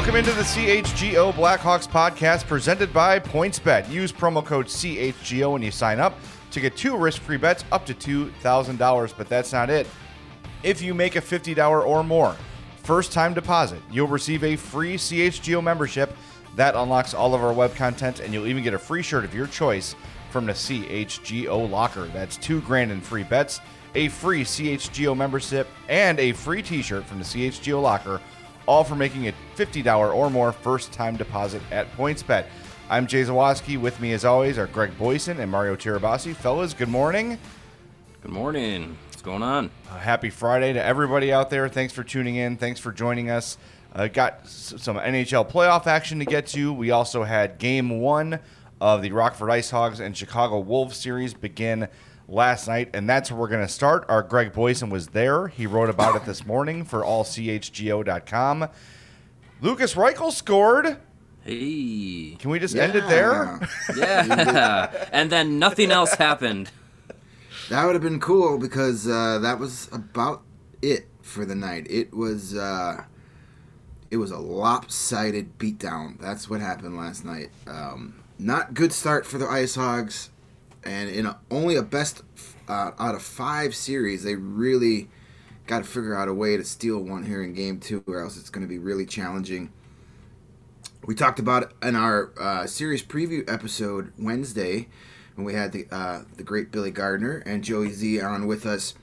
Welcome into the CHGO Blackhawks podcast presented by PointsBet. Use promo code CHGO when you sign up to get two risk free bets up to $2,000. But that's not it. If you make a $50 or more first time deposit, you'll receive a free CHGO membership that unlocks all of our web content, and you'll even get a free shirt of your choice from the CHGO locker. That's two grand in free bets, a free CHGO membership, and a free t shirt from the CHGO locker all for making a $50 or more first time deposit at PointsBet. I'm Jay Zawaski. With me, as always, are Greg Boysen and Mario Tirabassi. Fellas, good morning. Good morning. What's going on? Uh, happy Friday to everybody out there. Thanks for tuning in. Thanks for joining us. Uh, got s- some NHL playoff action to get to. We also had game one of the Rockford Ice Hogs and Chicago Wolves series begin last night, and that's where we're going to start. Our Greg Boyson was there. He wrote about it this morning for allchgo.com. Lukas Reichel scored. Hey. Can we just end it there? Yeah. and then nothing else happened. That would have been cool because uh, that was about it for the night. It was uh, it was a lopsided beatdown. That's what happened last night. Um, not good start for the Ice Hogs, and in a, only a best uh, out of five series, they really got to figure out a way to steal one here in Game Two, or else it's going to be really challenging. We talked about in our uh, series preview episode Wednesday when we had the uh, the great Billy Gardner and Joey Z on with us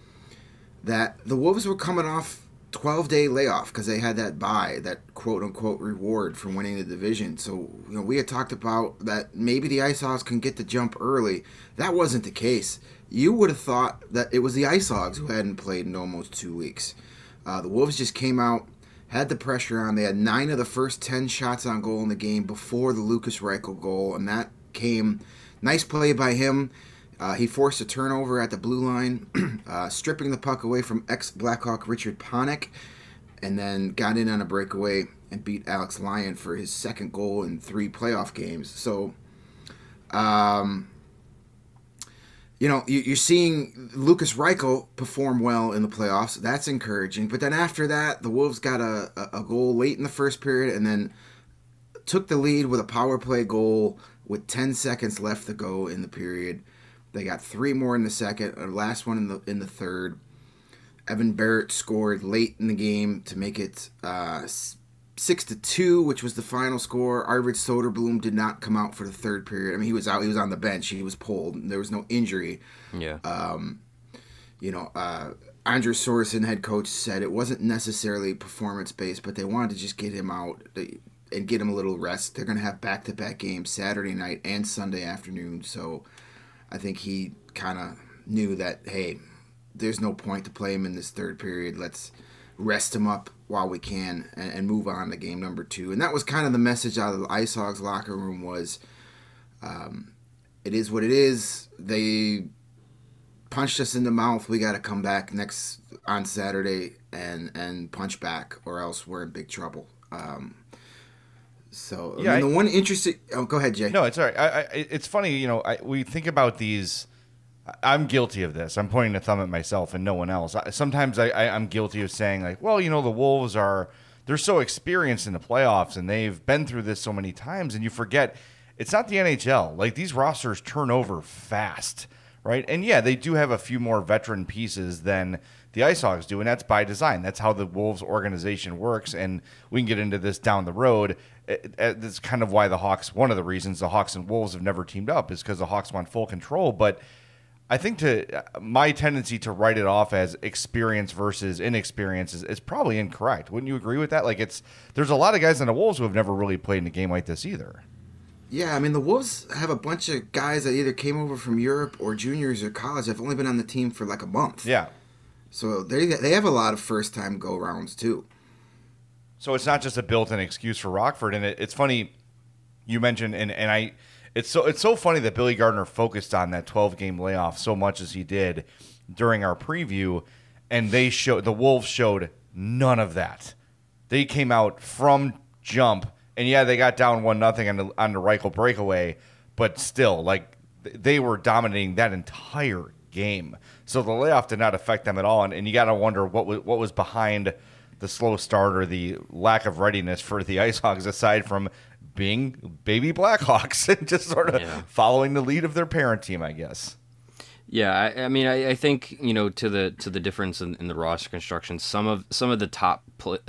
that the Wolves were coming off 12 day layoff because they had that buy, that quote unquote reward for winning the division. So, you know, we had talked about that maybe the Ice Hogs can get the jump early. That wasn't the case. You would have thought that it was the Ice Hogs who hadn't played in almost two weeks. Uh, the Wolves just came out, had the pressure on. They had nine of the first 10 shots on goal in the game before the Lukas Reichel goal, and that came nice play by him. Uh, he forced a turnover at the blue line, uh, stripping the puck away from ex Blackhawk Richard Panik, and then got in on a breakaway and beat Alex Lyon for his second goal in three playoff games. So, um, you know, you, you're seeing Lukas Reichel perform well in the playoffs. That's encouraging. But then after that, the Wolves got a, a goal late in the first period and then took the lead with a power play goal with 10 seconds left to go in the period. They got three more in the second, or last one in the in the third. Evan Barratt scored late in the game to make it uh, six to two, which was the final score. Arvid Soderblom did not come out for the third period. I mean, he was out; he was on the bench. He was pulled. There was no injury. Yeah. You know, uh, Anders Sorensen, head coach, said it wasn't necessarily performance based, but they wanted to just get him out and get him a little rest. They're going to have back to back games Saturday night and Sunday afternoon, so I think he kind of knew that hey, there's no point to play him in this third period. Let's rest him up while we can and, and move on to game number two. And that was kind of the message out of the Ice Hogs locker room was, um, it is what it is. They punched us in the mouth. We got to come back next on Saturday and and punch back, or else we're in big trouble. Um, so Yeah, I mean, I- the one interesting. Oh, go ahead, Jay. No, it's all right. I, I, it's funny, you know. I, we think about these. I'm guilty of this. I'm pointing a thumb at myself and no one else. I, sometimes I, I, I'm guilty of saying like, well, you know, the Wolves are they're so experienced in the playoffs and they've been through this so many times, and you forget it's not the NHL. Like these rosters turn over fast, right? And yeah, they do have a few more veteran pieces than the Ice Hogs do, and that's by design. That's how the Wolves organization works, and we can get into this down the road. Uh, uh, that's kind of why the Hawks. One of the reasons the Hawks and Wolves have never teamed up is because the Hawks want full control, but I think to uh, my tendency to write it off as experience versus inexperience is, is, probably incorrect. Wouldn't you agree with that? Like it's there's a lot of guys in the Wolves who have never really played in a game like this either. Yeah, I mean the Wolves have a bunch of guys that either came over from Europe or juniors or college. Have only been on the team for like a month. Yeah. So they they have a lot of first time go rounds too. So it's not just a built in excuse for Rockford, and it, it's funny you mentioned and and I it's so it's so funny that Billy Gardner focused on that 12 game layoff so much as he did during our preview, and they showed the Wolves showed none of that. They came out from jump, and yeah, they got down one nothing on the on the Reichel breakaway, but still, like they were dominating that entire game. So the layoff did not affect them at all, and, and you got to wonder what was what was behind the slow start or the lack of readiness for the Ice Hogs, aside from being baby Blackhawks and just sort of yeah. following the lead of their parent team, I guess. Yeah, I, I mean, I, I, think you know to the to the difference in, in, the roster construction. Some of some of the top pl-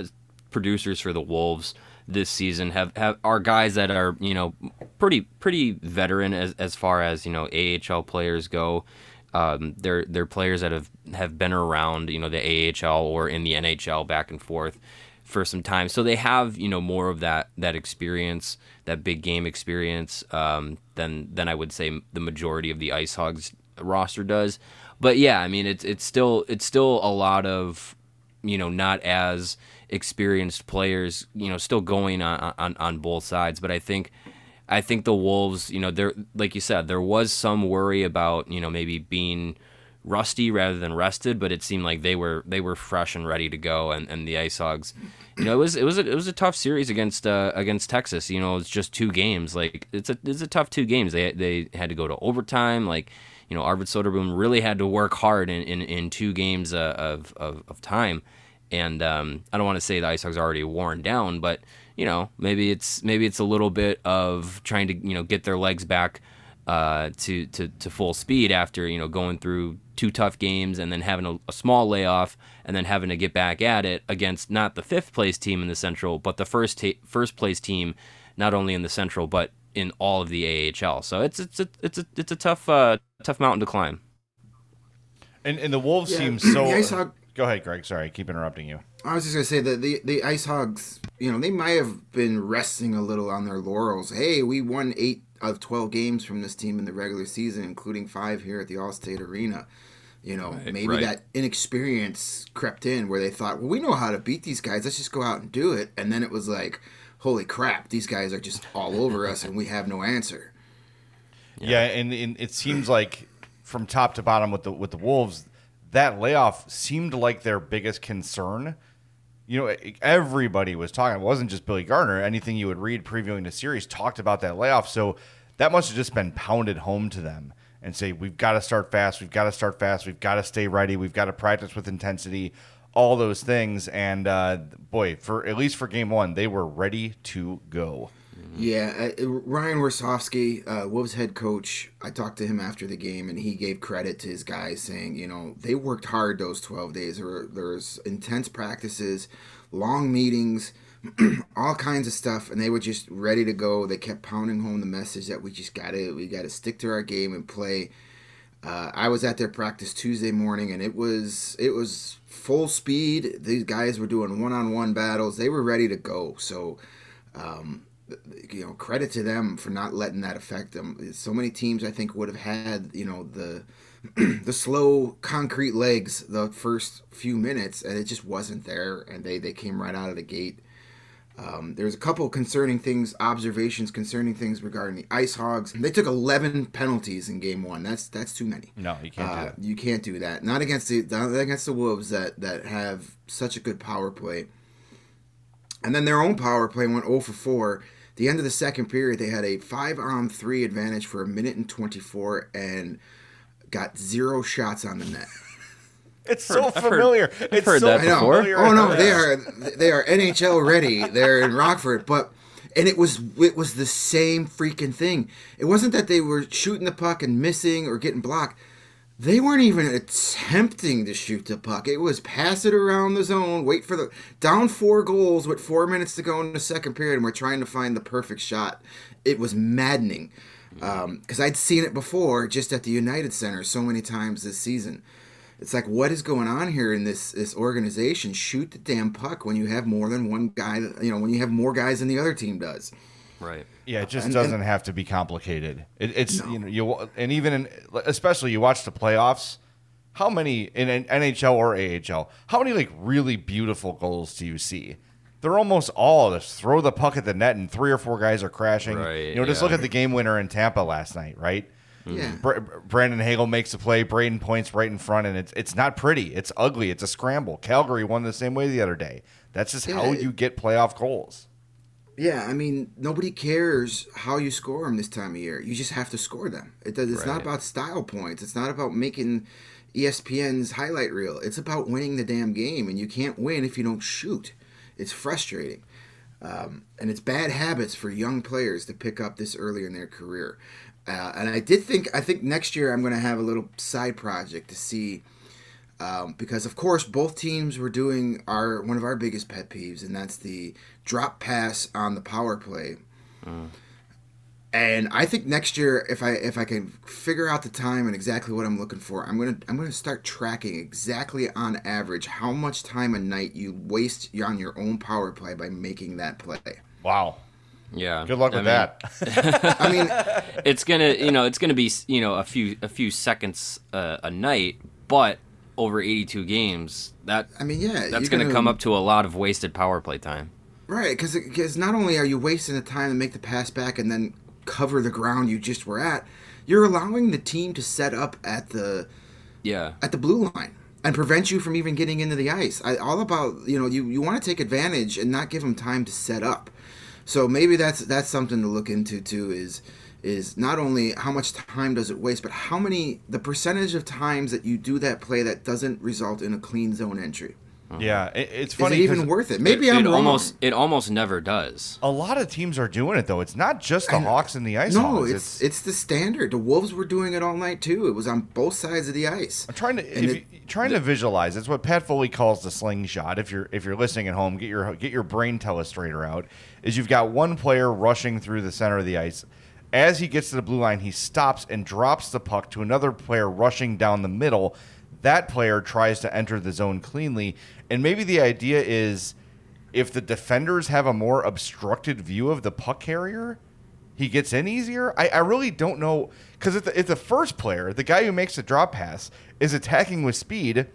producers for the Wolves this season have, have are guys that are you know pretty pretty veteran as as far as you know AHL players go. Um, they're they're players that have have been around you know the AHL or in the NHL back and forth for some time. So they have you know more of that that experience, that big game experience um, than than I would say the majority of the Ice Hogs roster does. But yeah, I mean it's it's still it's still a lot of you know not as experienced players you know still going on on, on both sides. But I think. I think the Wolves, you know, there, like you said, there was some worry about, you know, maybe being rusty rather than rested, but it seemed like they were they were fresh and ready to go. And, and the Ice Hogs, you know, it was it was a, it was a tough series against uh, against Texas. You know, it's just two games. Like it's a it's a tough two games. They they had to go to overtime. Like you know, Arvid Soderblom really had to work hard in in, in two games uh, of, of of time. And um, I don't want to say the Ice Hogs are already worn down, but you know, maybe it's maybe it's a little bit of trying to you know get their legs back uh, to, to to full speed after you know going through two tough games and then having a, a, small layoff and then having to get back at it against not the fifth place team in the Central, but the first ta- first place team, not only in the Central but in all of the AHL. So it's it's a, it's a it's a tough uh, tough mountain to climb. And and the Wolves yeah. seem so. Go ahead, Greg. Sorry, I keep interrupting you. I was just gonna say that the the Ice Hogs, you know, they might have been resting a little on their laurels. Hey, we won eight of 12 games from this team in the regular season, including five here at the Allstate Arena. You know, right, maybe right. that inexperience crept in where they thought, well, we know how to beat these guys. Let's just go out and do it. And then it was like, holy crap, these guys are just all over us and we have no answer. Yeah, yeah and, and it seems like from top to bottom with the with the Wolves, that layoff seemed like their biggest concern you know, everybody was talking. It wasn't just Billy Gardner. Anything you would read previewing the series talked about that layoff. So that must have just been pounded home to them and say, we've got to start fast. We've got to start fast. We've got to stay ready. We've got to practice with intensity, all those things. And uh, boy, for at least for game one, they were ready to go. Yeah, uh, Ryan Warsofsky, uh, Wolves head coach, I talked to him after the game, and he gave credit to his guys, saying, you know, they worked hard those 12 days. There, were, there was intense practices, long meetings, all kinds of stuff, and they were just ready to go. They kept pounding home the message that we just got to, we got to stick to our game and play. Uh, I was at their practice Tuesday morning, and it was it was full speed. These guys were doing one-on-one battles. They were ready to go. So. Um, you know credit to them for not letting that affect them. So many teams I think would have had you know the the slow concrete legs the first few minutes, and it just wasn't there, and they they came right out of the gate. Um, there's a couple concerning things, observations concerning things regarding the Ice Hogs. They took 11 penalties in Game One. That's that's too many. No, you can't. Uh, do you can't do that. Not against the not against the Wolves that that have such a good power play. And then their own power play went 0 for 4 the end of the second period, they had a five on three advantage for a minute and 24 and got zero shots on the net. It's so I've heard- familiar. I've it's heard so that I know. before. Oh no, they are they are NHL ready. They're in Rockford, but and it was it was the same freaking thing. It wasn't that they were shooting the puck and missing or getting blocked. They weren't even attempting to shoot the puck. It was pass it around the zone, wait for the down four goals with four minutes to go in the second period, and we're trying to find the perfect shot. It was maddening um, because I'd seen it before just at the United Center so many times this season. It's like, what is going on here in this this organization? Shoot the damn puck when you have more than one guy. You know, when you have more guys than the other team does. Right. Yeah, it just And- doesn't and- have to be complicated. It, it's you know you and even in especially you watch the playoffs. How many in NHL or AHL? How many like really beautiful goals do you see? They're almost all just throw the puck at the net and three or four guys are crashing. Right, you know, just yeah. look at the game winner in Tampa last night, right? Mm-hmm. Yeah. Br- Brandon Hagel makes a play. Brayden points right in front, and it's it's not pretty. It's ugly. It's a scramble. Calgary won the same way the other day. That's just how Yeah. you get playoff goals. Yeah, I mean, nobody cares how you score them this time of year. You just have to score them. It it's not about style points. It's not about making ESPN's highlight reel. It's about winning the damn game, and you can't win if you don't shoot. It's frustrating. Um, and it's bad habits for young players to pick up this early in their career. Uh, and I did think I think next year I'm going to have a little side project to see um, because of course both teams were doing our one of our biggest pet peeves, and that's the drop pass on the power play. And I think next year, if I if I can figure out the time and exactly what I'm looking for, I'm gonna I'm gonna start tracking exactly on average how much time a night you waste on your own power play by making that play. Wow. Yeah. Good luck I with mean, that. I mean, It's gonna, you know, it's gonna be, you know, a few a few seconds uh, a night, but over 82 games, that I mean, yeah, that's you're gonna, come up to a lot of wasted power play time. Right, because not only are you wasting the time to make the pass back and then cover the ground you just were at, you're allowing the team to set up at the Yeah. at the blue line and prevent you from even getting into the ice. I, all about you know you, you want to take advantage and not give them time to set up. So maybe that's that's something to look into too. Is is not only how much time does it waste, but how many the percentage of times that you do that play that doesn't result in a clean zone entry. Mm-hmm. yeah, it, it's Is funny. it even 'cause worth it? Maybe it, I'm it wrong. almost it almost never does. A lot of teams are doing it though. It's not just the Hawks and the Ice No, Hogs. it's it's the standard. The Wolves were doing it all night too. It was on both sides of the ice. I'm trying to if it- you, trying to visualize. It's what Pat Foley calls the slingshot. If you're if you're listening at home, get your get your brain telestrator out. Is you've got one player rushing through the center of the ice. As he gets to the blue line, he stops and drops the puck to another player rushing down the middle. That player tries to enter the zone cleanly, and maybe the idea is if the defenders have a more obstructed view of the puck carrier, he gets in easier. I, I really don't know because if the, if the first player, the guy who makes the drop pass, is attacking with speed,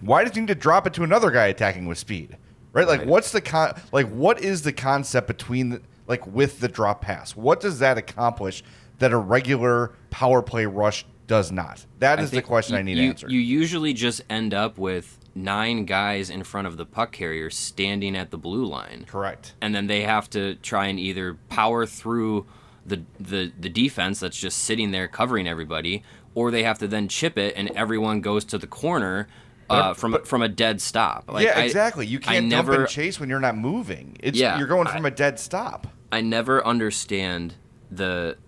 why does he need to drop it to another guy attacking with speed? Right? Like, Right. what's the con? Like, what is the concept between the, like with the drop pass? What does that accomplish that a regular power play rush does not? That is the question I need you, answered. You usually just end up with nine guys in front of the puck carrier standing at the blue line. Correct. and then they have to try and either power through the the the defense that's just sitting there covering everybody, or they have to then chip it and everyone goes to the corner uh, from a from a dead stop. Like, yeah, I- exactly. You can't dump never and chase when you're not moving. It's Yeah, you're going from a dead stop. I never understand the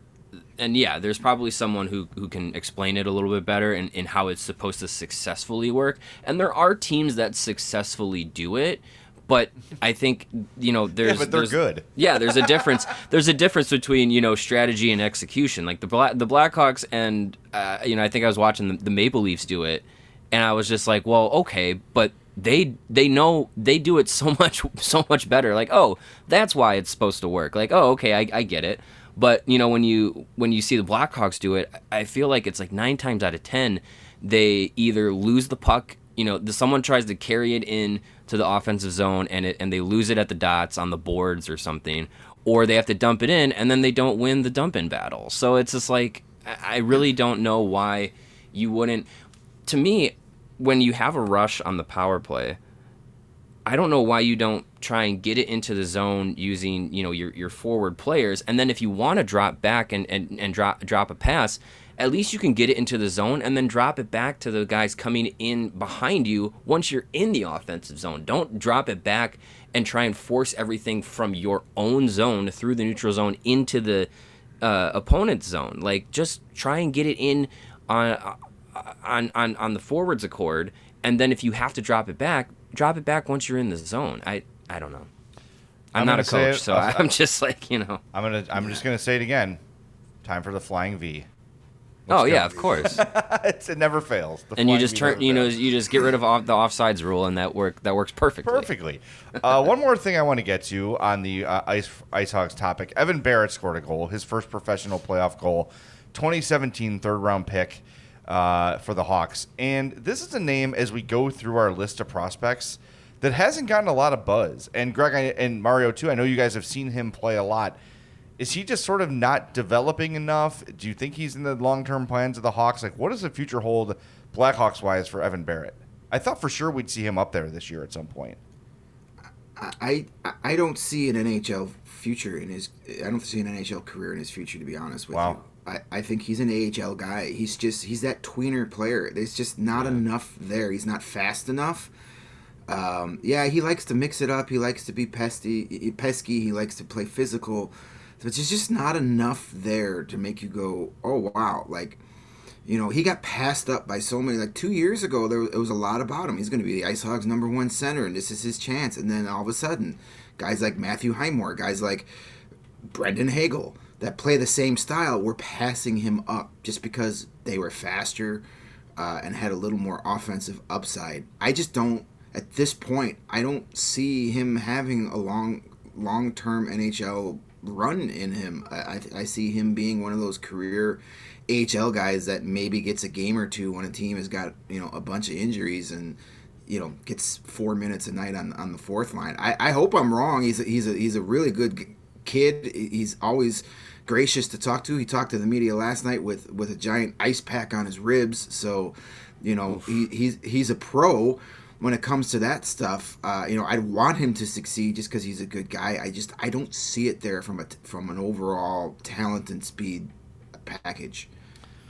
and yeah, there's probably someone who, who can explain it a little bit better and, and how it's supposed to successfully work. And there are teams that successfully do it, but I think you know there's yeah, but they're there's- good. Yeah, there's a difference. there's a difference between you know strategy and execution. Like the Black the Blackhawks and uh, you know I think I was watching the, the Maple Leafs do it, and I was just like, well, okay, but they they know they do it so much so much better. Like, oh, that's why it's supposed to work. Like, oh, okay, I, I get it. But you know when you when you see the Blackhawks do it, I feel like it's like nine times out of ten they either lose the puck. You know, someone tries to carry it in to the offensive zone and it and they lose it at the dots on the boards or something, or they have to dump it in and then they don't win the dump in battle. So it's just like I really don't know why you wouldn't. To me, when you have a rush on the power play, I don't know why you don't try and get it into the zone using you know your, your forward players, and then if you want to drop back and, and, and drop drop a pass, at least you can get it into the zone and then drop it back to the guys coming in behind you once you're in the offensive zone. Don't drop it back and try and force everything from your own zone through the neutral zone into the uh, opponent's zone. Like just try and get it in on on on on the forwards accord, and then if you have to drop it back, drop it back once you're in the zone. I I don't know. I'm, I'm not a coach, it- so I'll- I'm just like you know. I'm gonna. I'm just gonna say it again. Time for the flying V. oh go. yeah, of course. It's, it never fails. The and you just turn, you know, fails. you just get rid of off the offsides rule, and that work that works perfectly. perfectly. Uh, one more thing I want to get to on the uh, Ice Ice Hogs topic. Evan Barratt scored a goal, his first professional playoff goal, 2017 third round pick uh, for the Hawks. And this is a name as we go through our list of prospects that hasn't gotten a lot of buzz. And Greg I, and Mario too. I know you guys have seen him play a lot. Is he just sort of not developing enough? Do you think he's in the long term plans of the Hawks? Like, what does the future hold Blackhawks wise for Evan Barratt? I thought for sure we'd see him up there this year at some point. I I- don't see an NHL future in his. I don't see an NHL career in his future. To be honest with Wow. you, I, I think he's an AHL guy. He's just he's that tweener player. There's just not enough there. He's not fast enough. Um, yeah, he likes to mix it up. He likes to be pesky. Pesky. He likes to play physical. But there's just not enough there to make you go, oh wow, like you know, he got passed up by so many. Like two years ago, there it was a lot about him. He's going to be the Ice Hogs' number one center, and this is his chance. And then all of a sudden, guys like Matthew Highmore, guys like Brandon Hagel, that play the same style, were passing him up just because they were faster uh, and had a little more offensive upside. I just don't. At this point, I don't see him having a long, long-term NHL run in him. I, I, see him being one of those career AHL guys that maybe gets a game or two when a team has got you know a bunch of injuries and you know gets four minutes a night on, on the fourth line. I, I hope I'm wrong. He's a, he's a he's a really good kid. He's always gracious to talk to. He talked to the media last night with with a giant ice pack on his ribs. So you know he, he's he's a pro when it comes to that stuff. Uh, you know I'd want him to succeed just because he's a good guy. I just I don't see it there from a from an overall talent and speed package.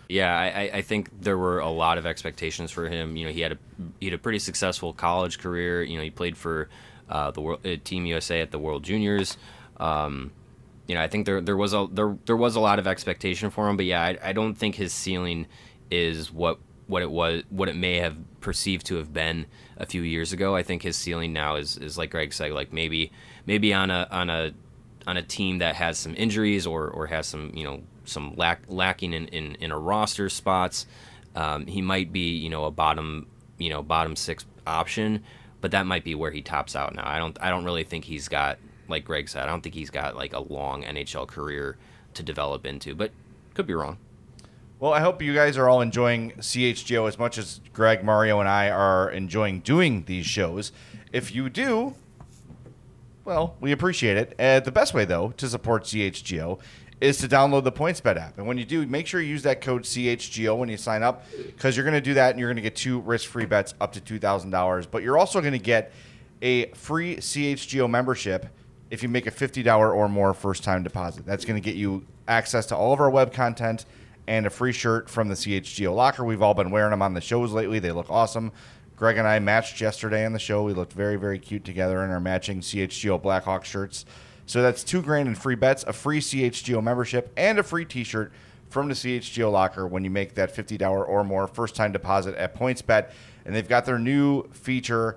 Yeah, I, I- I think there were a lot of expectations for him. You know, he had a he had a pretty successful college career. You know, he played for uh, the world, uh, Team USA at the World Juniors. Um, you know, I think there there was a there there was a lot of expectation for him, but yeah, I, I don't think his ceiling is what what it was what it may have perceived to have been a few years ago. I think his ceiling now is is like Greg said, like maybe maybe on a on a on a team that has some injuries or, or has some you know some lack lacking in, in, in a roster spots, um, he might be you know a bottom you know bottom six option, but that might be where he tops out now. I don't I don't really think he's got like Greg said I don't think he's got like a long NHL career to develop into, but could be wrong. Well, I hope you guys are all enjoying CHGO as much as Greg, Mario, and I are enjoying doing these shows. If you do, well, we appreciate it. Uh, the best way, though, to support CHGO is to download the PointsBet app. And when you do, make sure you use that code CHGO when you sign up because you're going to do that and you're going to get two risk free bets up to $2,000. But you're also going to get a free CHGO membership if you make a $50 or more first time deposit. That's going to get you access to all of our web content and a free shirt from the CHGO locker. We've all been wearing them on the shows lately. They look awesome. Greg and I matched yesterday on the show. We looked very, very cute together in our matching CHGO Blackhawk shirts. So that's two grand in free bets, a free CHGO membership, and a free T-shirt from the CHGO locker when you make that fifty dollar or more first time deposit at PointsBet. And they've got their new feature,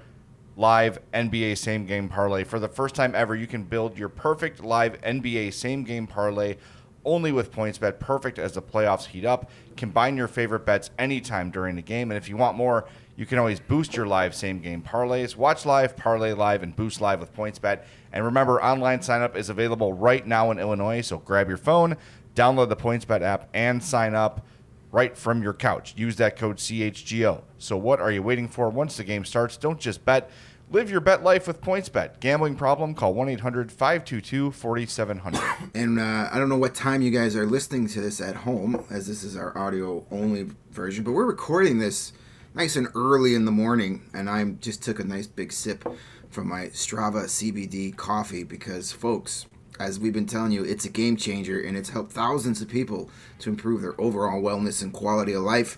live NBA same game parlay. For the first time ever, you can build your perfect live NBA same game parlay only with PointsBet. Perfect as the playoffs heat up. Combine your favorite bets anytime during the game. And if you want more, you can always boost your live same game parlays. Watch live, parlay live, and boost live with PointsBet. And remember, online sign up is available right now in Illinois. So grab your phone, download the PointsBet app, and sign up right from your couch. Use that code CHGO. So what are you waiting for? Once the game starts, don't just bet. Live your bet life with PointsBet. Gambling problem? Call 1-800-522-4700. And uh, I don't know what time you guys are listening to this at home, as this is our audio only version, but we're recording this nice and early in the morning, and I just took a nice big sip from my Strava CBD coffee because, folks, As we've been telling you, it's a game changer and it's helped thousands of people to improve their overall wellness and quality of life.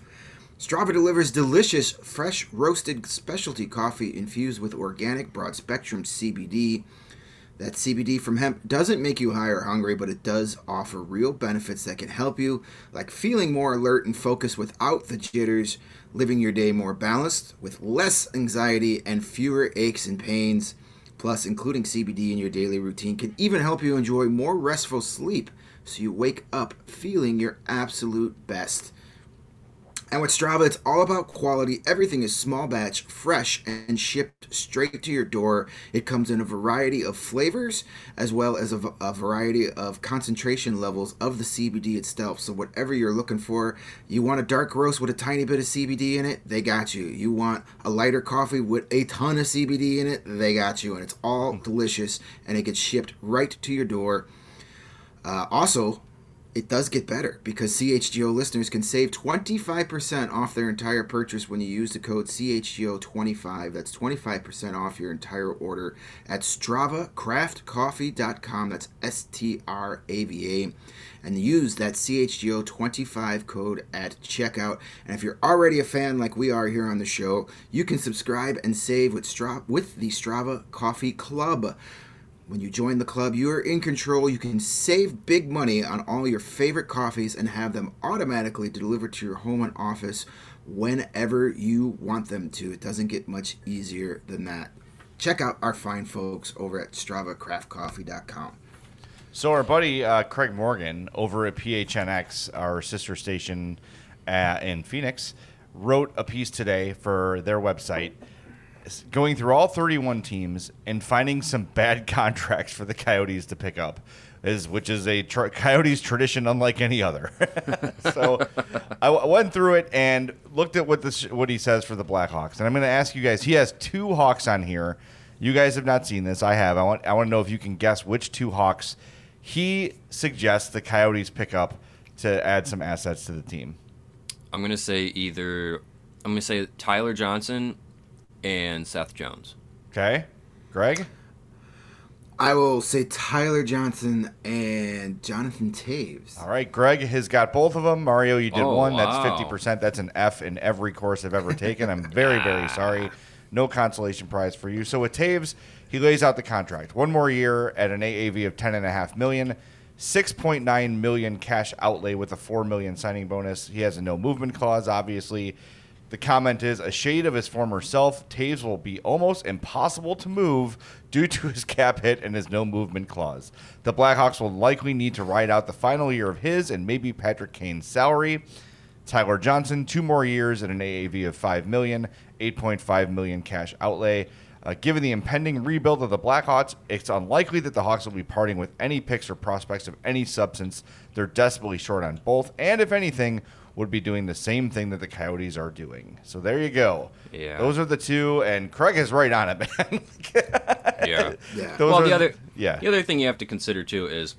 Strava delivers delicious, fresh roasted specialty coffee infused with organic broad spectrum CBD. That CBD from hemp doesn't make you high or hungry, but it does offer real benefits that can help you, like feeling more alert and focused without the jitters, living your day more balanced with less anxiety and fewer aches and pains. Plus, including CBD in your daily routine can even help you enjoy more restful sleep so you wake up feeling your absolute best. And with Strava, it's all about quality. Everything is small batch, fresh, and shipped straight to your door. It comes in a variety of flavors as well as a, a, variety of concentration levels of the CBD itself. So, whatever you're looking for, you want a dark roast with a tiny bit of CBD in it, they got you. You want a lighter coffee with a ton of CBD in it, they got you. And it's all delicious and it gets shipped right to your door. Uh, also, it does get better because CHGO listeners can save 25% off their entire purchase when you use the code CHGO25. That's 25% off your entire order at StravaCraftCoffee.com. That's S T R A V A. And use that CHGO25 code at checkout. And if you're already a fan like we are here on the show, you can subscribe and save with, Stra- with the Strava Coffee Club. When you join the club, you are in control. You can save big money on all your favorite coffees and have them automatically delivered to your home and office whenever you want them to. It doesn't get much easier than that. Check out our fine folks over at StravaCraftCoffee.com. So our buddy uh, Craig Morgan over at PHNX, our sister station uh, in Phoenix, wrote a piece today for their website going through all 31 teams and finding some bad contracts for the Coyotes to pick up, is which is a tra- Coyotes tradition unlike any other. so I w- went through it and looked at what this what he says for the Blackhawks, and I'm going to ask you guys. He has two Hawks on here. You guys have not seen this. I have. I want I want to know if you can guess which two Hawks he suggests the Coyotes pick up to add some assets to the team. I'm gonna say either I'm gonna say Tyler Johnson and Seth Jones. Okay, Greg. I will say Tyler Johnson and Jonathan Toews. All right, Greg has got both of them. Mario, you did Oh, one. wow. That's fifty percent. That's an F in every course I've ever taken. I'm very, very sorry. No consolation prize for you. So with Toews, he lays out the contract. One more year at an AAV of ten and a half million. 6.9 million cash outlay with a 4 million signing bonus. He has a no movement clause, obviously. The comment is a shade of his former self. Toews will be almost impossible to move due to his cap hit and his no movement clause. The Blackhawks will likely need to ride out the final year of his and maybe Patrick Kane's salary. Tyler Johnson, two more years at an AAV of 5 million, 8.5 million cash outlay. Uh, given the impending rebuild of the Blackhawks, it's unlikely that the Hawks will be parting with any picks or prospects of any substance. They're desperately short on both, and if anything, would be doing the same thing that the Coyotes are doing. So there you go. Yeah. Those are the two, and Craig is right on it, man. Yeah. Yeah. Those well, are the other yeah. the other thing you have to consider too is,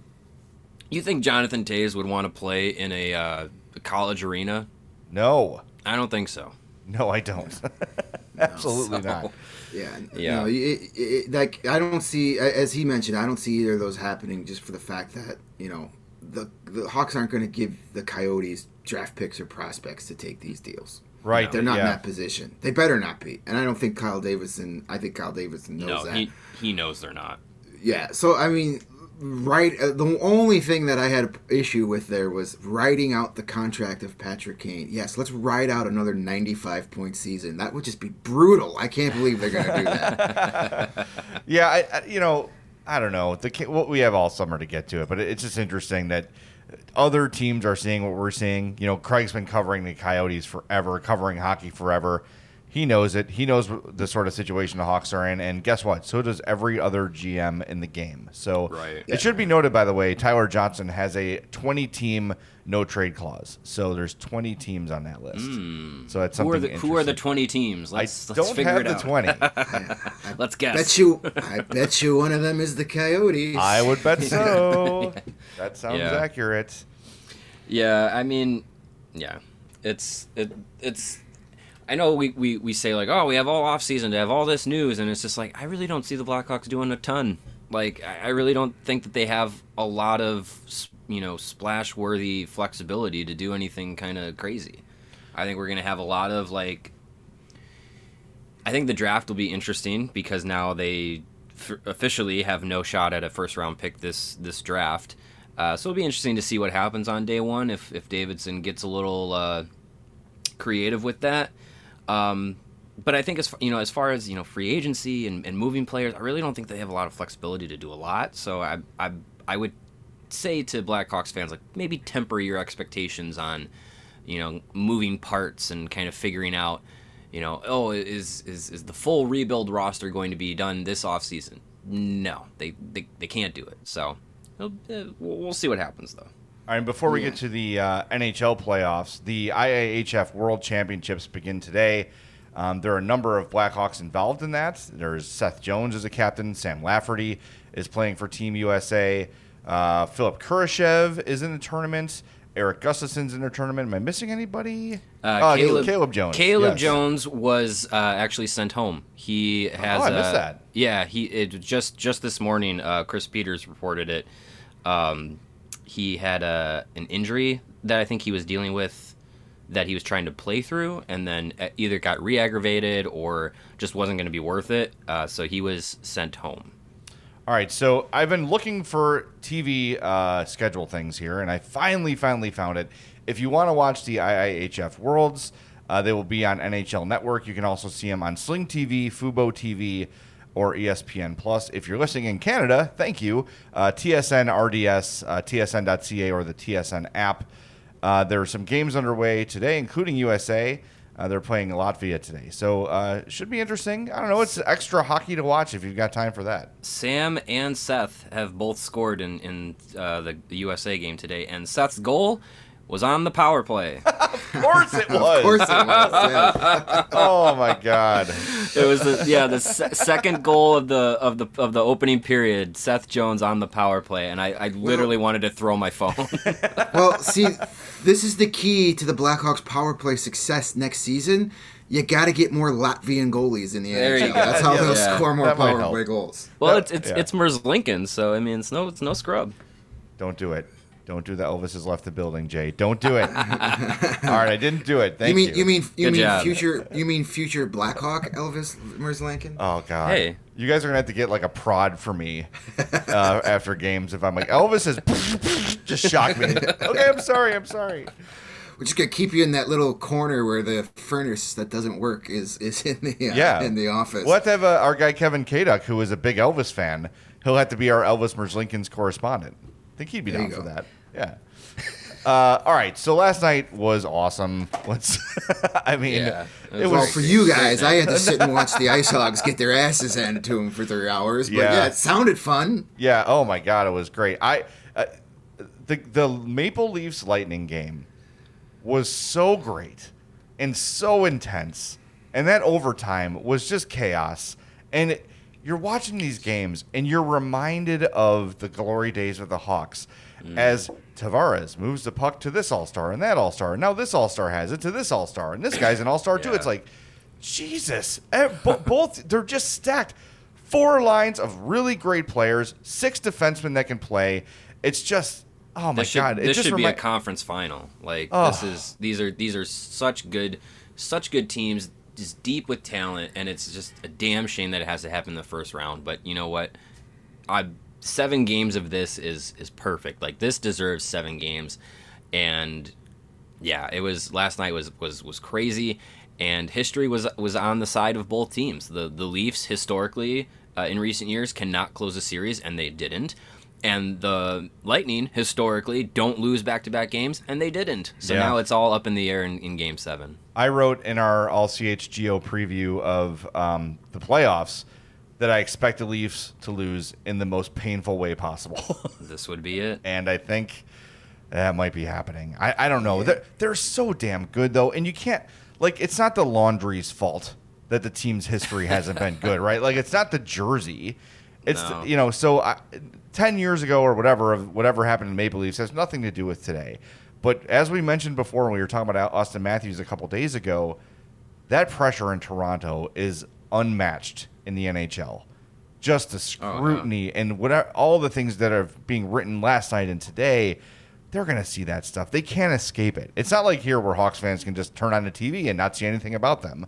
you think Jonathan Toews would want to play in a, uh, college arena? No, I don't think so. no, I don't. Absolutely not. Yeah, Yeah. You know, it, it, it, like I don't see, as he mentioned, I don't see either of those happening. Just for the fact that you know the the Hawks aren't going to give the Coyotes draft picks or prospects to take these deals. Right. They're not in that position. They better not be. And I don't think Kyle Davidson. I think Kyle Davidson knows No, that. he he knows they're not. Yeah. So I mean, right. Uh, the only thing that I had an issue with there was writing out the contract of Patrick Kane. Yes, let's write out another 95 point season. That would just be brutal. I can't believe they're going to do that. Yeah, I, I, you know, I don't know. The Ki- well, we have all summer to get to it, but it's just interesting that other teams are seeing what we're seeing. You know, Craig's been covering the Coyotes forever, covering hockey forever. He knows it. He knows the sort of situation the Hawks are in, and guess what? So does every other GM in the game. So Right. it should be noted, by the way, Tyler Johnson has a 20-team no trade clause. So there's 20 teams on that list. Hmm. So that's Who something. are the Who are the twenty teams? Let's I let's don't figure have it the out. 20. Let's guess. bet you. I bet you one of them is the Coyotes. I would bet so. That sounds Yeah. accurate. Yeah, I mean, yeah, it's it it's. I know we, we, we say like, oh, we have all off season to have all this news, and it's just like I really don't see the Blackhawks doing a ton Like I really don't think that they have a lot of you know splash worthy flexibility to do anything kind of crazy. I think we're gonna have a lot of like. I think the draft will be interesting because now they f- officially have no shot at a first round pick this this draft. Uh, so it'll be interesting to see what happens on day one if if Davidson gets a little uh, creative with that. Um, but I think as you know, as far as you know, free agency and, and moving players, I really don't think they have a lot of flexibility to do a lot. So I I I would say to Blackhawks fans like maybe temper your expectations on you know moving parts and kind of figuring out you know oh is is is the full rebuild roster going to be done this offseason? No they, they they can't do it. So uh, we'll see what happens though All right, before we get to the uh, NHL playoffs, the IIHF World Championships begin today. Um, there are a number of Blackhawks involved in that. There's Seth Jones as a captain. Sam Lafferty is playing for Team USA. Uh, Philipp Kurashev is in the tournament. Erik Gustafsson's in the tournament. Am I missing anybody? Uh, Oh, Caleb, Jones. Caleb yes. Jones was uh, actually sent home. He has. Oh, I missed uh, that. Yeah, he it, just just this morning. Uh, Chris Peters reported it. Um, he had a an injury that I think he was dealing with, that he was trying to play through, and then uh, either got re-aggravated or just wasn't going to be worth it. Uh, so he was sent home. All right, so I've been looking for TV uh, schedule things here, and I finally, finally found it. If you want to watch the IIHF Worlds, uh, they will be on NHL Network. You can also see them on Sling TV, Fubo TV, or ESPN Plus. If you're listening in Canada, thank you. Uh, TSN RDS, uh, TSN.ca, or the TSN app. Uh, there are some games underway today, including USA. Uh, they're playing Latvia today, so uh, should be interesting. I don't know. It's extra hockey to watch if you've got time for that. Sam and Seth have both scored in in uh, the, the USA game today, and Seth's goal was on the power play. Of course it was. Of course it was. yeah. Oh my god. it was the yeah the se- second goal of the of the of the opening period. Seth Jones on the power play, and I, I literally wanted to throw my phone. Well, see, this is the key to the Blackhawks power play success next season. You got to get more Latvian goalies in the There you NHL. go. That's how Yeah, they'll yeah. score more That power help. play goals. well, That- it's it's yeah. it's Merzlikins, so I mean it's no it's no scrub. Don't do it. Don't do that. Elvis has left the building, Jay. Don't do it. All right, I didn't do it. Thank you you. mean you mean you Good mean job. future you mean future Blackhawk Elvis Merzlikins? Oh god. Hey. You guys are gonna have to get like a prod for me uh, after games if I'm like Elvis has just shocked me. Okay, I'm sorry. I'm sorry. We're just gonna keep you in that little corner where the furnace that doesn't work is is in the uh, Yeah. in the office. We'll have to have uh, our guy Kevin Kaduk, who is a big Elvis fan. He'll have to be our Elvis Merzlikins's correspondent. I think he'd be There down for that. Yeah. Uh, all right. So last night was awesome. Let's. I mean, Yeah. it It was. Well, for you guys, I had to sit and watch the Ice Hogs get their asses handed to them for three hours. But Yeah. yeah, it sounded fun. Yeah. Oh my God, it was great. I uh, the the Maple Leafs Lightning game was so great and so intense, and that overtime was just chaos. And it- you're watching these games, and you're reminded of the glory days of the Hawks as Tavares moves the puck to this All Star and that All Star, and now this All Star has it to this All Star, and this guy's an All Star too. It's like Jesus, Eh, both they're just stacked. Four lines of really great players, six defensemen that can play. It's just oh my This should, god! It this just should be a conference final. Like Oh. this is these are these are such good such good teams, just deep with talent, and it's just a damn shame that it has to happen in the first round. But you know what? I seven games of this is is perfect. Like this deserves seven games, and yeah, it was last night was was was crazy, and history was was on the side of both teams. The the Leafs historically uh, in recent years cannot close a series, and they didn't. And the Lightning historically don't lose back to back games, and they didn't. So Yeah. now it's all up in the air in, in Game Seven. I wrote in our All CHGO preview of um, the playoffs that I expect the Leafs to lose in the most painful way possible, This would be it. and I think that might be happening. I, I don't know. They're, they're so damn good though, and you can't like it's not the laundry's fault that the team's history hasn't been good, right? Like it's not the jersey. It's No. you know so I, ten years ago or whatever of whatever happened in Maple Leafs has nothing to do with today. But as we mentioned before when we were talking about Auston Matthews a couple days ago, that pressure in Toronto is unmatched in the NHL. just the oh, scrutiny and what all the things that are being written last night and today, they're going to see that stuff. They can't escape it. It's not like here where Hawks fans can just turn on the TV and not see anything about them.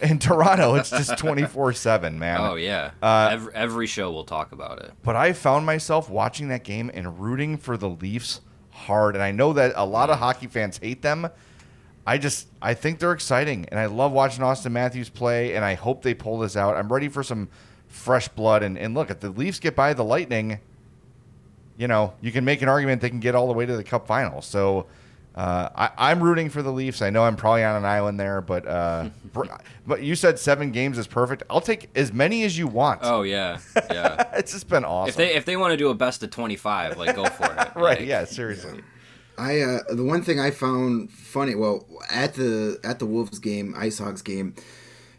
In Toronto, it's just 24 7, man. Oh yeah. Uh, every, every show will talk about it. But I found myself watching that game and rooting for the Leafs hard. And I know that a lot of hockey fans hate them. I just I think they're exciting, and I love watching Auston Matthews play, and I hope they pull this out. I'm ready for some fresh blood. And, and look, if the Leafs get by the Lightning, you know, you can make an argument they can get all the way to the Cup final. So uh, I, I'm rooting for the Leafs. I know I'm probably on an island there, but uh, br- but you said seven games is perfect. I'll take as many as you want. Oh yeah, yeah. it's just been awesome. if they if they want to do a best of twenty five, like go for it. right? Like, Yeah, seriously. I uh, the one thing I found funny, well, at the at the Wolves game, Ice Hogs game,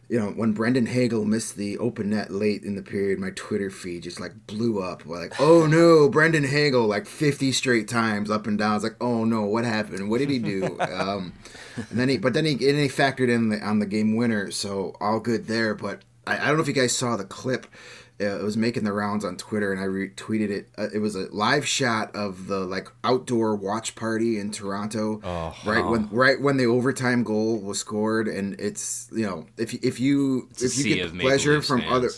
you know, when Brandon Hagel missed the open net late in the period, my Twitter feed just like blew up. We're like, oh no, Brandon Hagel, like fifty straight times up and down. It's like, oh no, what happened? What did he do? um, and then he, but then he, and he factored in the, on the game winner, so all good there. But I, I don't know if you guys saw the clip. Uh, it was making the rounds on Twitter, and I retweeted it. Uh, it was a live shot of the like outdoor watch party in Toronto, right when right when the overtime goal was scored, and it's you know if you- if you It's if you get pleasure from fans. other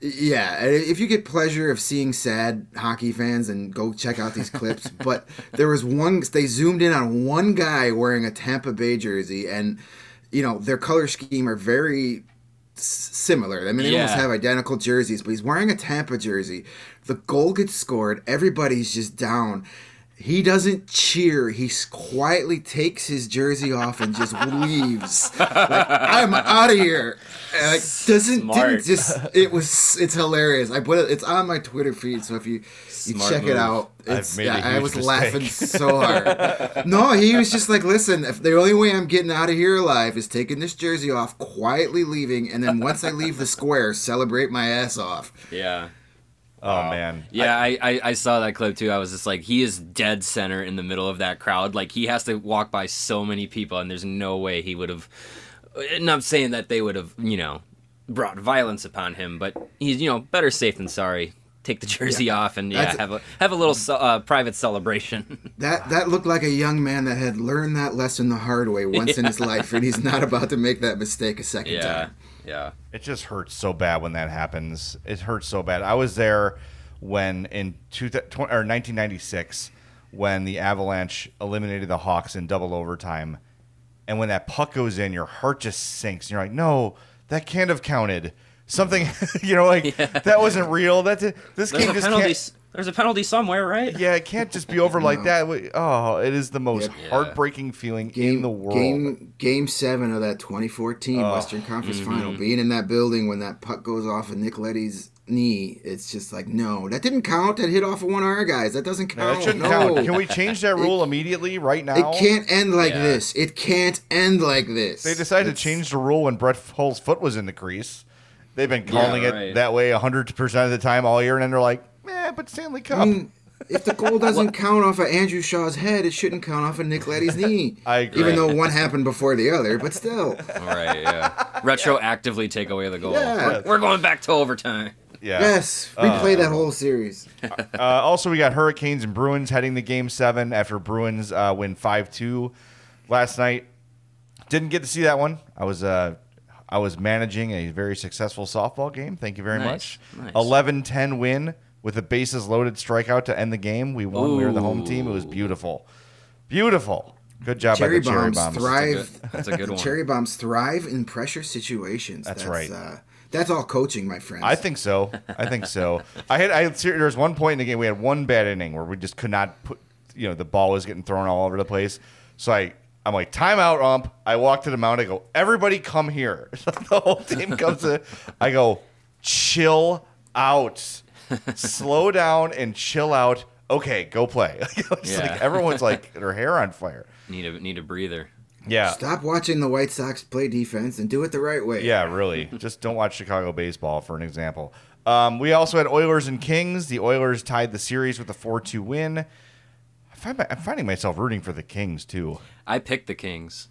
yeah, if you get pleasure of seeing sad hockey fans, and go check out these clips. But there was one they zoomed in on one guy wearing a Tampa Bay jersey, and you know their color scheme are very similar. I mean, they almost have identical jerseys, but he's wearing a Tampa jersey. The goal gets scored. Everybody's just down. He doesn't cheer. He quietly takes his jersey off and just leaves. Like, I'm out of here. And, like doesn't Smart. didn't just. It was. It's hilarious. I put it. It's on my Twitter feed. So if you you Smart check it move. out, I've it's, yeah, I was mistake. laughing so hard. no, he was just like, listen. If the only way I'm getting out of here alive is taking this jersey off, quietly leaving, and then once I leave the square, celebrate my ass off. Yeah. Oh man. Yeah, I, I, I saw that clip too. I was just like, he is dead center in the middle of that crowd. Like he has to walk by so many people, and there's no way he would have. Not saying that they would have, you know, brought violence upon him, but he's, you know, better safe than sorry. Take the jersey off and yeah, That's- have a have a little uh, private celebration. That that looked like a young man that had learned that lesson the hard way once in his life, and he's not about to make that mistake a second yeah, time. Yeah. It just hurts so bad when that happens. It hurts so bad. I was there when in two, th- tw- or 1996 when the Avalanche eliminated the Hawks in double overtime, and when that puck goes in, your heart just sinks. And you're like, no, that can't have counted. Something, you know, like that wasn't real. That's it. This There's game just penalty. can't. S- There's a penalty somewhere, right? Yeah, it can't just be over like that. Oh, it is the most Yeah. heartbreaking feeling Game in the world. Game Game Seven of that 2014 Western Conference mm-hmm. Final, being in that building when that puck goes off of Nick Leddy's knee, it's just like no, that didn't count. That hit off of one of our guys. That doesn't No, count. that shouldn't no. count. Can we change that rule immediately right now? It can't end like Yeah. this. It can't end like this. They decided It's- to change the rule when Brett Hull's foot was in the crease. They've been calling it right. that way 100% of the time all year, and then they're like, eh, but Stanley Cup. I mean, if the goal doesn't count off of Andrew Shaw's head, it shouldn't count off of Nick Leddy's knee. I agree. Even though one happened before the other, but still. All right, yeah. Retroactively take away the goal. Yeah. We're, we're going back to overtime. yeah. Yes, replay that whole series. Uh, also, we got Hurricanes and Bruins heading to game seven after Bruins uh, win 5 2 last night. Didn't get to see that one. I was. Uh, I was managing a very successful softball game. Thank you very Nice, much. nice. 11-10 win with a bases loaded strikeout to end the game. We won. We were the home team. It was beautiful. Beautiful. Good job Cherry by the cherry bombs, bombs. thrive. That's a good one. Cherry bombs thrive in pressure situations. That's right. Uh, that's all coaching, my friends. I think so. I think so. I had. I had, there was one point in the game we had one bad inning where we just could not put. You know, the ball was getting thrown all over the place. So I, I'm like, timeout, ump. I walk to the mound. I go, everybody, come here. the whole team comes to. I go, chill out, slow down, and chill out. Okay, go play. Yeah. like everyone's like their hair on fire. Need a need a breather. Yeah. Stop watching the White Sox play defense and do it the right way. Yeah, really. Just don't watch Chicago baseball for an example. Um, we also had Oilers and Kings. The Oilers tied the series with a 4 2 win. I find my, I'm finding myself rooting for the Kings, too. I picked the Kings.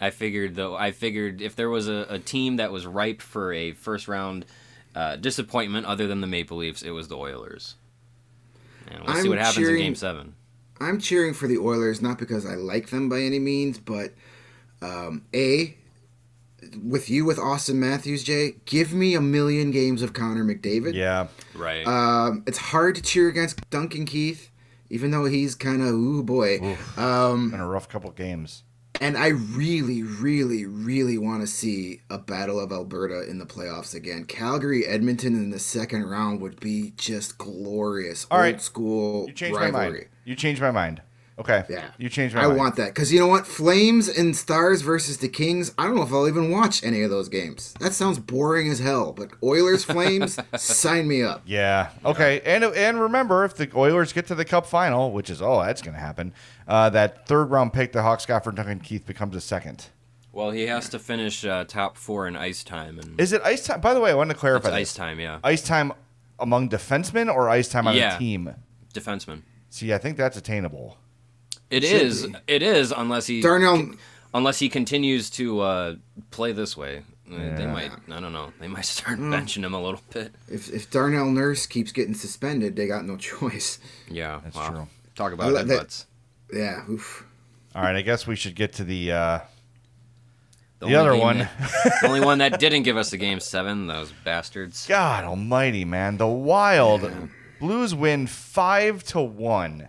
I figured though. I figured if there was a, a team that was ripe for a first round uh, disappointment, other than the Maple Leafs, it was the Oilers. And we'll see I'm what happens cheering- in Game Seven. I'm cheering for the Oilers not because I like them by any means, but um, a with you with Auston Matthews, Jay, give me a million games of Connor McDavid. Yeah. Right. Um, it's hard to cheer against Duncan Keith, even though he's kind of ooh boy. Um, Been a rough couple games. And I really, really, really want to see a Battle of Alberta in the playoffs again. Calgary, Edmonton in the second round would be just glorious. All Old right. school You changed rivalry. my mind. You changed my mind. Okay. Yeah, You changed my I mind. want that because you know what? Flames and Stars versus the Kings. I don't know if I'll even watch any of those games. That sounds boring as hell. But Oilers Flames, sign me up. Yeah. Okay. And and remember, if the Oilers get to the Cup final, which is oh, that's going to happen, uh, that third round pick the Hawks got for Duncan Keith becomes a second. well, he has to finish uh, top four in ice time, and Is it ice time? By the way, I want to it's clarify. ice this. time. Yeah, Ice time among defensemen or ice time on Yeah. the team? defenseman. See, I think that's attainable. It Should is. be. It is unless he Darnell, unless he continues to uh, play this way. Uh, They might. I don't know. They might start Hmm. benching him a little bit. if, if Darnell Nurse keeps getting suspended, they got no choice. Yeah, That's wow. true. Talk about like that- headbutts. Yeah, oof. All right, I guess we should get to the uh, The only other one. that- the only one that didn't give us the game seven. Those bastards. God Almighty, man! The Wild Blues win five to one,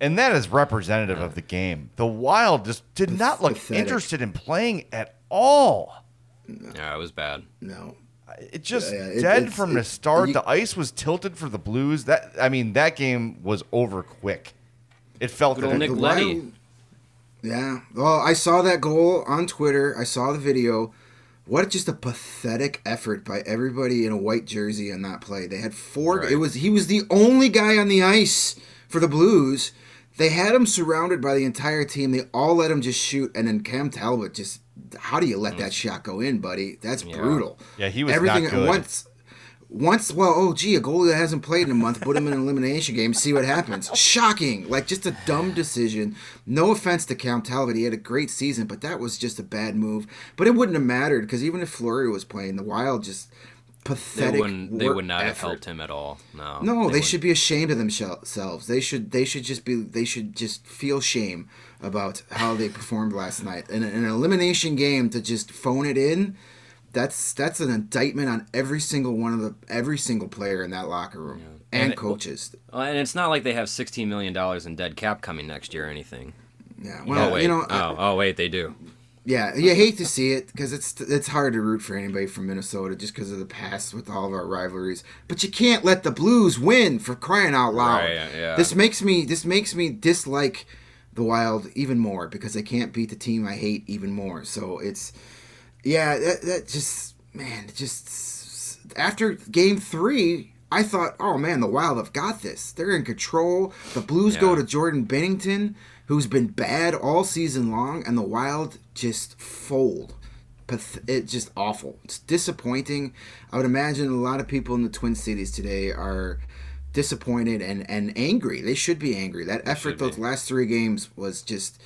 and that is representative of the game. The Wild just did not look pathetic. interested in playing at all. Yeah, it was bad. No. It just Yeah, it- dead it's- from the start. you- the ice was tilted for the Blues. That I mean, that game was over quick. It felt Good that old Nick Leddy. Wild- Yeah. Well, I saw that goal on Twitter. I saw the video. What just a pathetic effort by everybody in a white jersey on that play. They had four. Right. It was he was the only guy on the ice for the Blues. They had him surrounded by the entire team. They all let him just shoot, and then Cam Talbot just. How do you let that shot go in, buddy? That's brutal. Yeah, he was not everything once. Once, well, oh gee, a goalie that hasn't played in a month, put him in an elimination game, see what happens. Shocking, like just a dumb decision. No offense to Cam Talbot, he had a great season, but that was just a bad move. But it wouldn't have mattered because even if Fleury was playing, the Wild just They pathetic. wouldn't. They would not have effort. helped him at all. No. No, they, wouldn't. should be ashamed of themselves. They should they should just be they should just feel shame about how they performed last night. In, an elimination game to just phone it in, that's that's an indictment on every single one of the every single player in that locker room and, And it- coaches. Well, and it's not like they have sixteen million dollars in dead cap coming next year or anything. Yeah, Oh well, wait. you know, oh, oh wait, they do. Yeah, you hate to see it because it's it's hard to root for anybody from Minnesota just because of the past with all of our rivalries. But you can't let the Blues win for crying out loud. Right, yeah. This makes me this makes me dislike the Wild even more because they can't beat the team I hate even more. So it's yeah, that that just man, just after game three. I thought, oh man, the Wild have got this. They're in control. The Blues go to Jordan Binnington, who's been bad all season long, and the Wild just fold. It's just awful. It's disappointing. I would imagine a lot of people in the Twin Cities today are disappointed and, and angry. They should be angry. That effort those last three games was just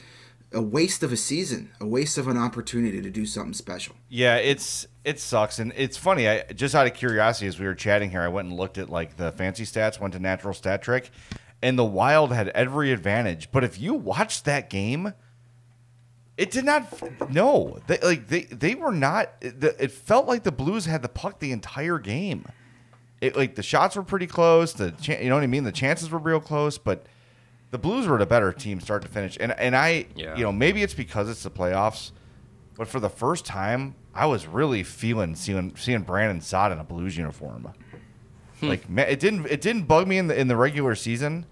a waste of a season, a waste of an opportunity to do something special. Yeah, it's it sucks, and it's funny. I just out of curiosity, as we were chatting here, I went and looked at like the fancy stats, went to Natural Stat Trick, and the Wild had every advantage. But if you watched that game, it did not. No, they like they they were not. It, felt like the Blues had the puck the entire game. It like the shots were pretty close. The chan- you know what I mean. The chances were real close, but the Blues were the better team, start to finish. And and I, Yeah. you know, maybe it's because it's the playoffs. But for the first time, I was really feeling seeing seeing Brandon Saad in a Blues uniform. Hmm. Like man, it didn't it didn't bug me in the in the regular season,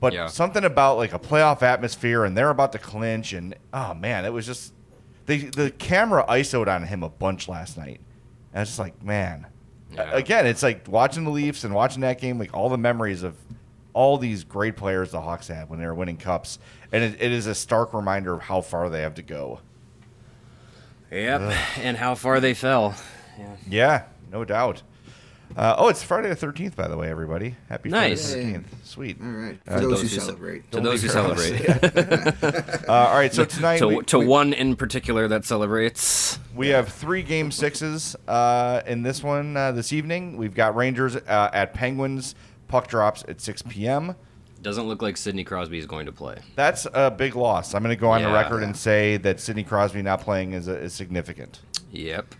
but Yeah. something about like a playoff atmosphere and they're about to clinch and oh man, it was just they the camera isoed on him a bunch last night. And it's just like man, Yeah. again, it's like watching the Leafs and watching that game, like all the memories of all these great players the Hawks had when they were winning cups, and it, it is a stark reminder of how far they have to go. Yep. And how far they fell. Yeah, no doubt. Uh, oh, it's Friday the 13th, by the way, everybody. Happy Nice. Friday the 13th. Sweet. All right. For Uh, those, those who who celebrate. To Don't those be who careless. celebrate. Uh, all right, so tonight to we, to we, one in particular that celebrates. we have three game sixes uh, in this one uh, this evening. We've got Rangers uh, at Penguins. Puck drops at 6 p.m. Doesn't look like Sidney Crosby is going to play. That's a big loss. I'm going to go on the Yeah. record and say that Sidney Crosby not playing is, is significant. Yep.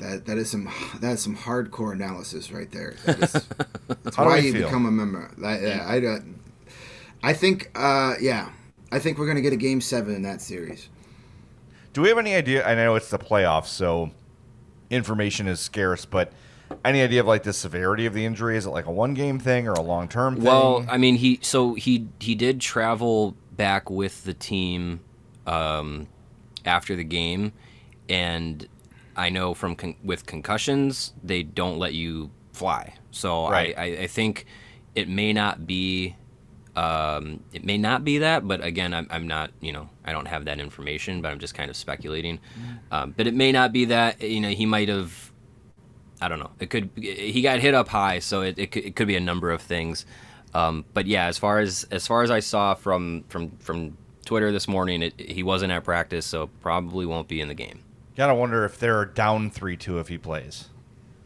That that is some that is some hardcore analysis right there. That is, that's why you feel? become a member. That, yeah, I don't- I think uh, yeah, I think we're gonna get a game seven in that series. Do we have any idea? I know it's the playoffs, so information is scarce, but any idea of like the severity of the injury? Is it like a one game thing or a long term thing? Well, I mean, he so he he did travel back with the team um, after the game, and I know from con- with concussions they don't let you fly. So Right. I, I I think it may not be. Um, it may not be that, but again, I'm, I'm not, you know, I don't have that information, but I'm just kind of speculating. Um, but it may not be that, you know, he might have I don't know. It could. He got hit up high, so it, it, could, it could be a number of things. Um, but yeah, as far as as far as I saw from from from Twitter this morning, it, he wasn't at practice, so probably won't be in the game. Gotta wonder if they're down three two if he plays.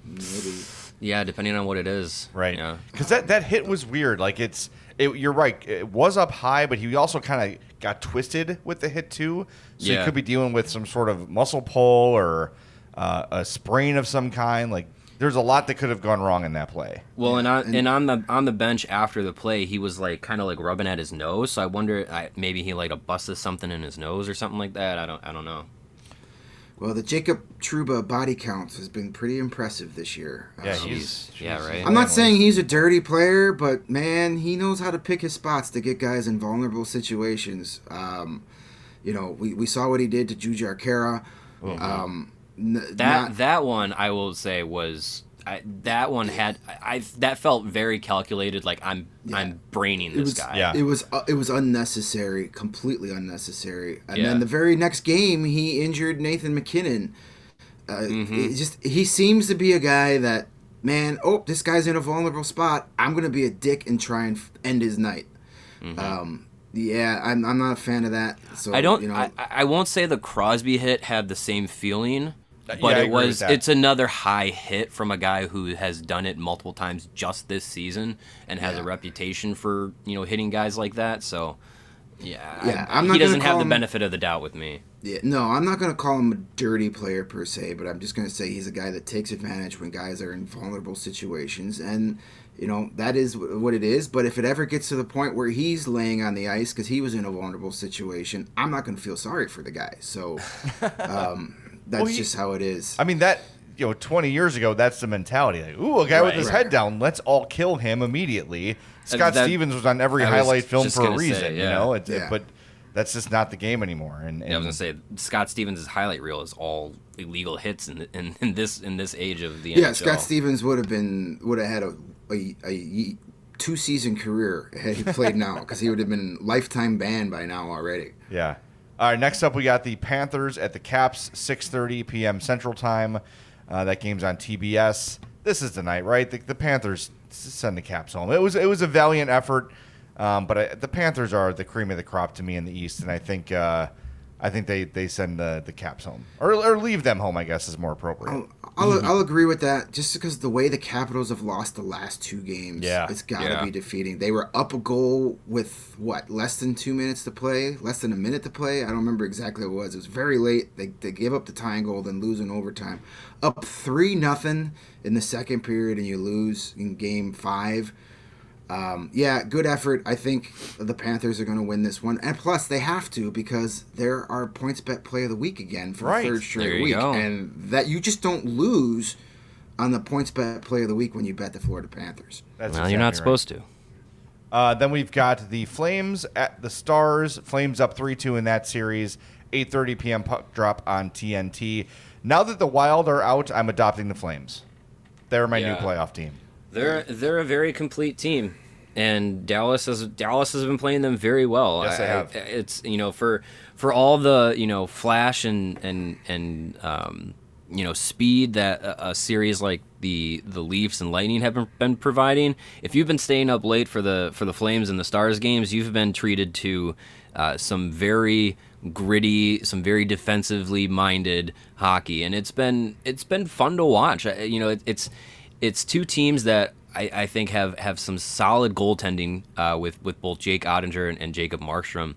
Maybe. Yeah, depending on what it is. Right. Yeah. Because that, that hit was weird. Like it's, it, you're right. It was up high, but he also kind of got twisted with the hit too. So he could be dealing with some sort of muscle pull or uh, a sprain of some kind. Like there's a lot that could have gone wrong in that play. Well, and on and on the on the bench after the play, he was like kind of like rubbing at his nose. So I wonder, I, maybe he like a busted something in his nose or something like that. I don't I don't know. Well, the Jacob Trouba body count has been pretty impressive this year. Yeah, Um, he's. Yeah, right. I'm not saying he's a dirty player, but man, he knows how to pick his spots to get guys in vulnerable situations. Um, you know, we, we saw what he did to Jujhar Khaira. Um, n- That not- that one I will say was I, that one had I, I that felt very calculated. Like I'm I'm braining it this was, guy. Yeah. It was uh, it was unnecessary, completely unnecessary. And Yeah. then the very next game, he injured Nathan MacKinnon. Uh, Mm-hmm. it just he seems to be a guy that man. Oh, this guy's in a vulnerable spot. I'm gonna be a dick and try and f- end his night. Um, yeah, I'm, I'm not a fan of that. So Mm-hmm. I don't. You know, I, I won't say the Crosby hit had the same feeling, but yeah, it was it's another high hit from a guy who has done it multiple times just this season and has Yeah. a reputation for you know hitting guys like that. So. Yeah, Yeah, I, I'm not he doesn't have call the him- benefit of the doubt with me. Yeah, no, I'm not going to call him a dirty player per se, but I'm just going to say he's a guy that takes advantage when guys are in vulnerable situations. And, you know, that is what it is. But if it ever gets to the point where he's laying on the ice because he was in a vulnerable situation, I'm not going to feel sorry for the guy. So um, that's Well, he- just how it is. I mean that. You know, 20 years ago, that's the mentality. Like, ooh, a guy with his Right. head down. Let's all kill him immediately. Scott that- Stevens was on every I was highlight film for a gonna say, reason. You know, it's, Yeah. but that's just not the game anymore. And, and Yeah, I was gonna say Scott Stevens' highlight reel is all illegal hits in, in, in this in this age of the yeah, NHL. Scott Stevens would have been would have had a, a, a two season career had he played now because he would have been lifetime banned by now already. Yeah. All right. Next up, we got the Panthers at the Caps, 6:30 p.m. Central Time. Uh, that game's on TBS. This is the night, right? The, the Panthers send the Caps home. It was it was a valiant effort, um, but I, the Panthers are the cream of the crop to me in the East, and I think uh, I think they, they send the, the Caps home or, or leave them home. I guess is more appropriate. I'll, I'll, I'll agree with that. Just because the way the Capitals have lost the last two games, Yeah. it's got to Yeah. be defeating. They were up a goal with what less than two minutes to play, less than a minute to play. I don't remember exactly what it was. It was very late. They, they gave up the tying goal, then lose in overtime. Up three nothing in the second period, and you lose in game five. Um, yeah, good effort. I think the Panthers are going to win this one, and plus they have to because they're our points bet play of the week again for Right. the third straight There you week, go. and that you just don't lose on the points bet play of the week when you bet the Florida Panthers. That's well, you're not right. supposed to. Uh, then we've got the Flames at the Stars. Flames up 3-2 in that series. 8:30 p.m. puck drop on TNT. Now that the Wild are out, I'm adopting the Flames. They're my new playoff team. They're they're a very complete team, and Dallas has Dallas has been playing them very well. Yes, they I- have. I- it's you know for for all the you know flash and and and um, you know speed that a, a, series like the the Leafs and Lightning have been, been, providing. If you've been staying up late for the for the Flames and the Stars games, you've been treated to uh, some very gritty, some very defensively minded hockey, and it's been it's been fun to watch. You know, it, it's it's two teams that I, I, think have, have some solid goaltending uh, with with both Jake Oettinger and, and Jacob Markstrom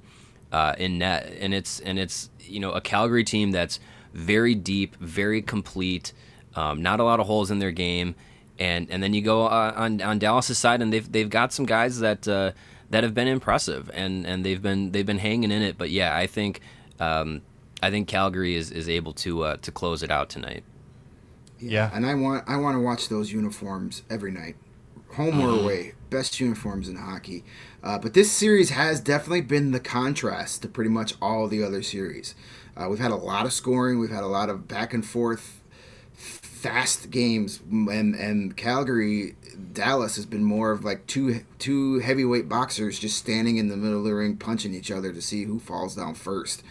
uh, in net, and it's and it's you know a Calgary team that's very deep, very complete, um, not a lot of holes in their game, and and then you go uh, on on Dallas' side, and they've they've got some guys that uh, that have been impressive, and and they've been they've been hanging in it. But yeah, I think um, I think Calgary is, is able to uh, to close it out tonight. Yeah. and I want I want to watch those uniforms every night, home or mm-hmm. away. Best uniforms in hockey. Uh, but this series has definitely been the contrast to pretty much all the other series. Uh, we've had a lot of scoring. We've had a lot of back and forth, fast games, and and Calgary, Dallas has been more of like two two heavyweight boxers just standing in the middle of the ring punching each other to see who falls down first.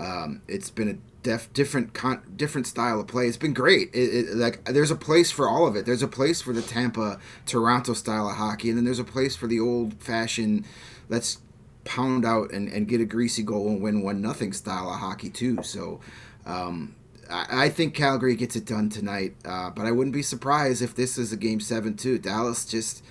Um, it's been a def, different con, different style of play. It's been great. It, it, like there's a place for all of it. There's a place for the Tampa Toronto style of hockey, and then there's a place for the old fashioned let's pound out and, and get a greasy goal and win one nothing style of hockey too. So um, I, I, think Calgary gets it done tonight, uh, but I wouldn't be surprised if this is a game seven too. Dallas just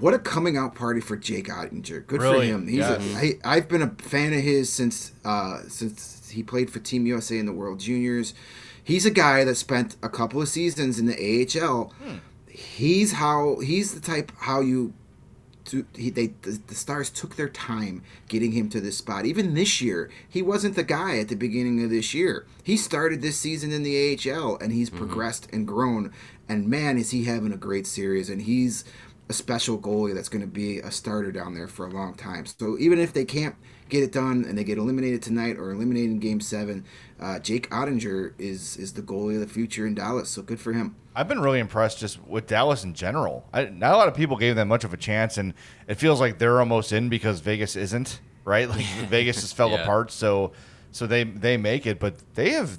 what a coming out party for Jake Oettinger. Good really? for him. He's yeah. a, I, I've been a fan of his since uh, since he played for Team USA in the World Juniors. He's a guy that spent a couple of seasons in the AHL. Hmm. He's how he's the type how you to, he, they the, the, Stars took their time getting him to this spot. Even this year, he wasn't the guy at the beginning of this year. He started this season in the AHL and he's mm-hmm. progressed and grown. And man, is he having a great series! And he's a special goalie that's going to be a starter down there for a long time. So even if they can't get it done and they get eliminated tonight or eliminated in Game Seven, uh, Jake Oettinger is is the goalie of the future in Dallas. So good for him. I've been really impressed just with Dallas in general. I, not a lot of people gave them much of a chance, and it feels like they're almost in because Vegas isn't. Right, like Vegas just fell yeah. apart, so so they they make it, but they have.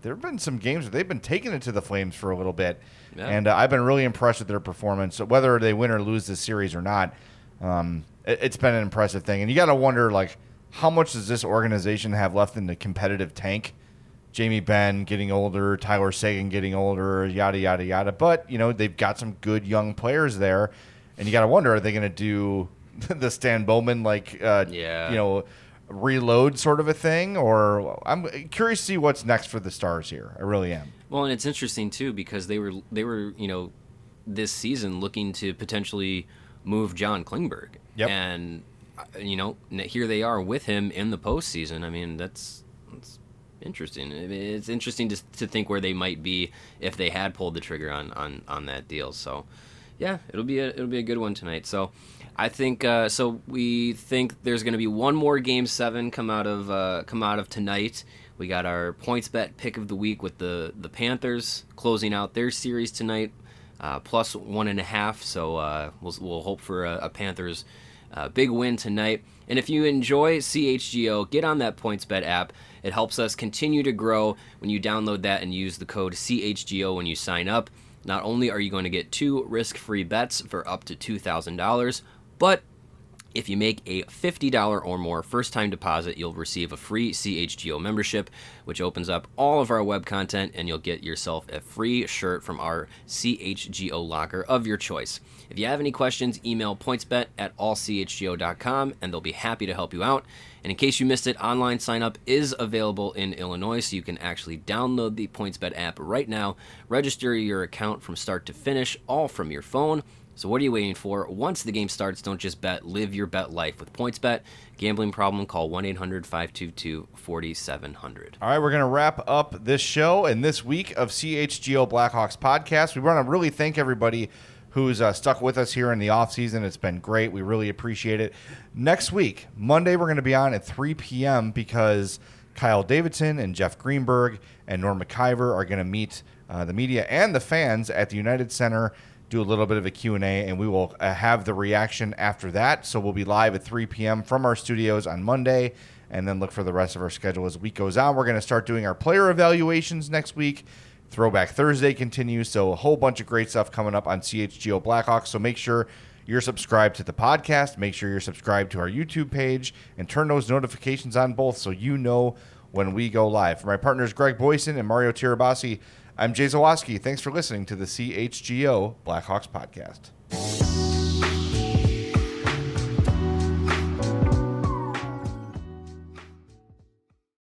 There have been some games where they've been taking it to the Flames for a little bit, yeah. and uh, I've been really impressed with their performance. So whether they win or lose this series or not, um, it, has been an impressive thing. And you got to wonder, like, how much does this organization have left in the competitive tank? Jamie Benn getting older, Tyler Seguin getting older, yada yada yada. But you know they've got some good young players there, and you got to wonder are they going to do the Stan Bowman like uh, yeah. you know reload sort of a thing, or I'm curious to see what's next for the Stars here. I really am. Well, and it's interesting too because they were they were you know this season looking to potentially move John Klingberg, yep. and you know here they are with him in the postseason. I mean that's that's interesting. It's interesting to, to think where they might be if they had pulled the trigger on, on, on that deal. So, yeah, it'll be a it'll be a good one tonight. So, I think uh, so. We think there's going to be one more game seven come out of uh, come out of tonight. We got our points bet pick of the week with the the Panthers closing out their series tonight, uh, plus one and a half. So uh, we'll we'll hope for a, a Panthers uh, big win tonight. And if you enjoy CHGO, get on that PointsBet app. It helps us continue to grow when you download that and use the code CHGO when you sign up. Not only are you going to get two risk free bets for up to $2,000, but if you make a $50 or more first time deposit, you'll receive a free CHGO membership, which opens up all of our web content, and you'll get yourself a free shirt from our CHGO locker of your choice. If you have any questions, email pointsbet at allchgo.com, and they'll be happy to help you out. And in case you missed it, online sign up is available in Illinois, so you can actually download the PointsBet app right now, register your account from start to finish, all from your phone so what are you waiting for? Once the game starts, don't just bet, live your bet life with PointsBet. Gambling problem, call 1-800-522-4700. All right, we're going to wrap up this show and this week of CHGO Blackhawks podcast. We want to really thank everybody who's uh, stuck with us here in the off season. It's been great. We really appreciate it. Next week, Monday, we're going to be on at 3 p.m. because Kyle Davidson and Jeff Greenberg and Norm Maciver are going to meet uh, the media and the fans at the United Center – do a little bit of a Q&A, and we will uh, have the reaction after that. So we'll be live at 3 p.m. from our studios on Monday, and then look for the rest of our schedule as the week goes on. We're going to start doing our player evaluations next week Throwback Thursday continues. So a whole bunch of great stuff coming up on CHGO Blackhawks. So make sure you're subscribed to the podcast. Make sure you're subscribed to our YouTube page and turn those notifications on both so you know when we go live. For my partners Greg Boysen and Mario Tirabassi, I'm Jay Zawaski. Thanks for listening to the CHGO Blackhawks podcast.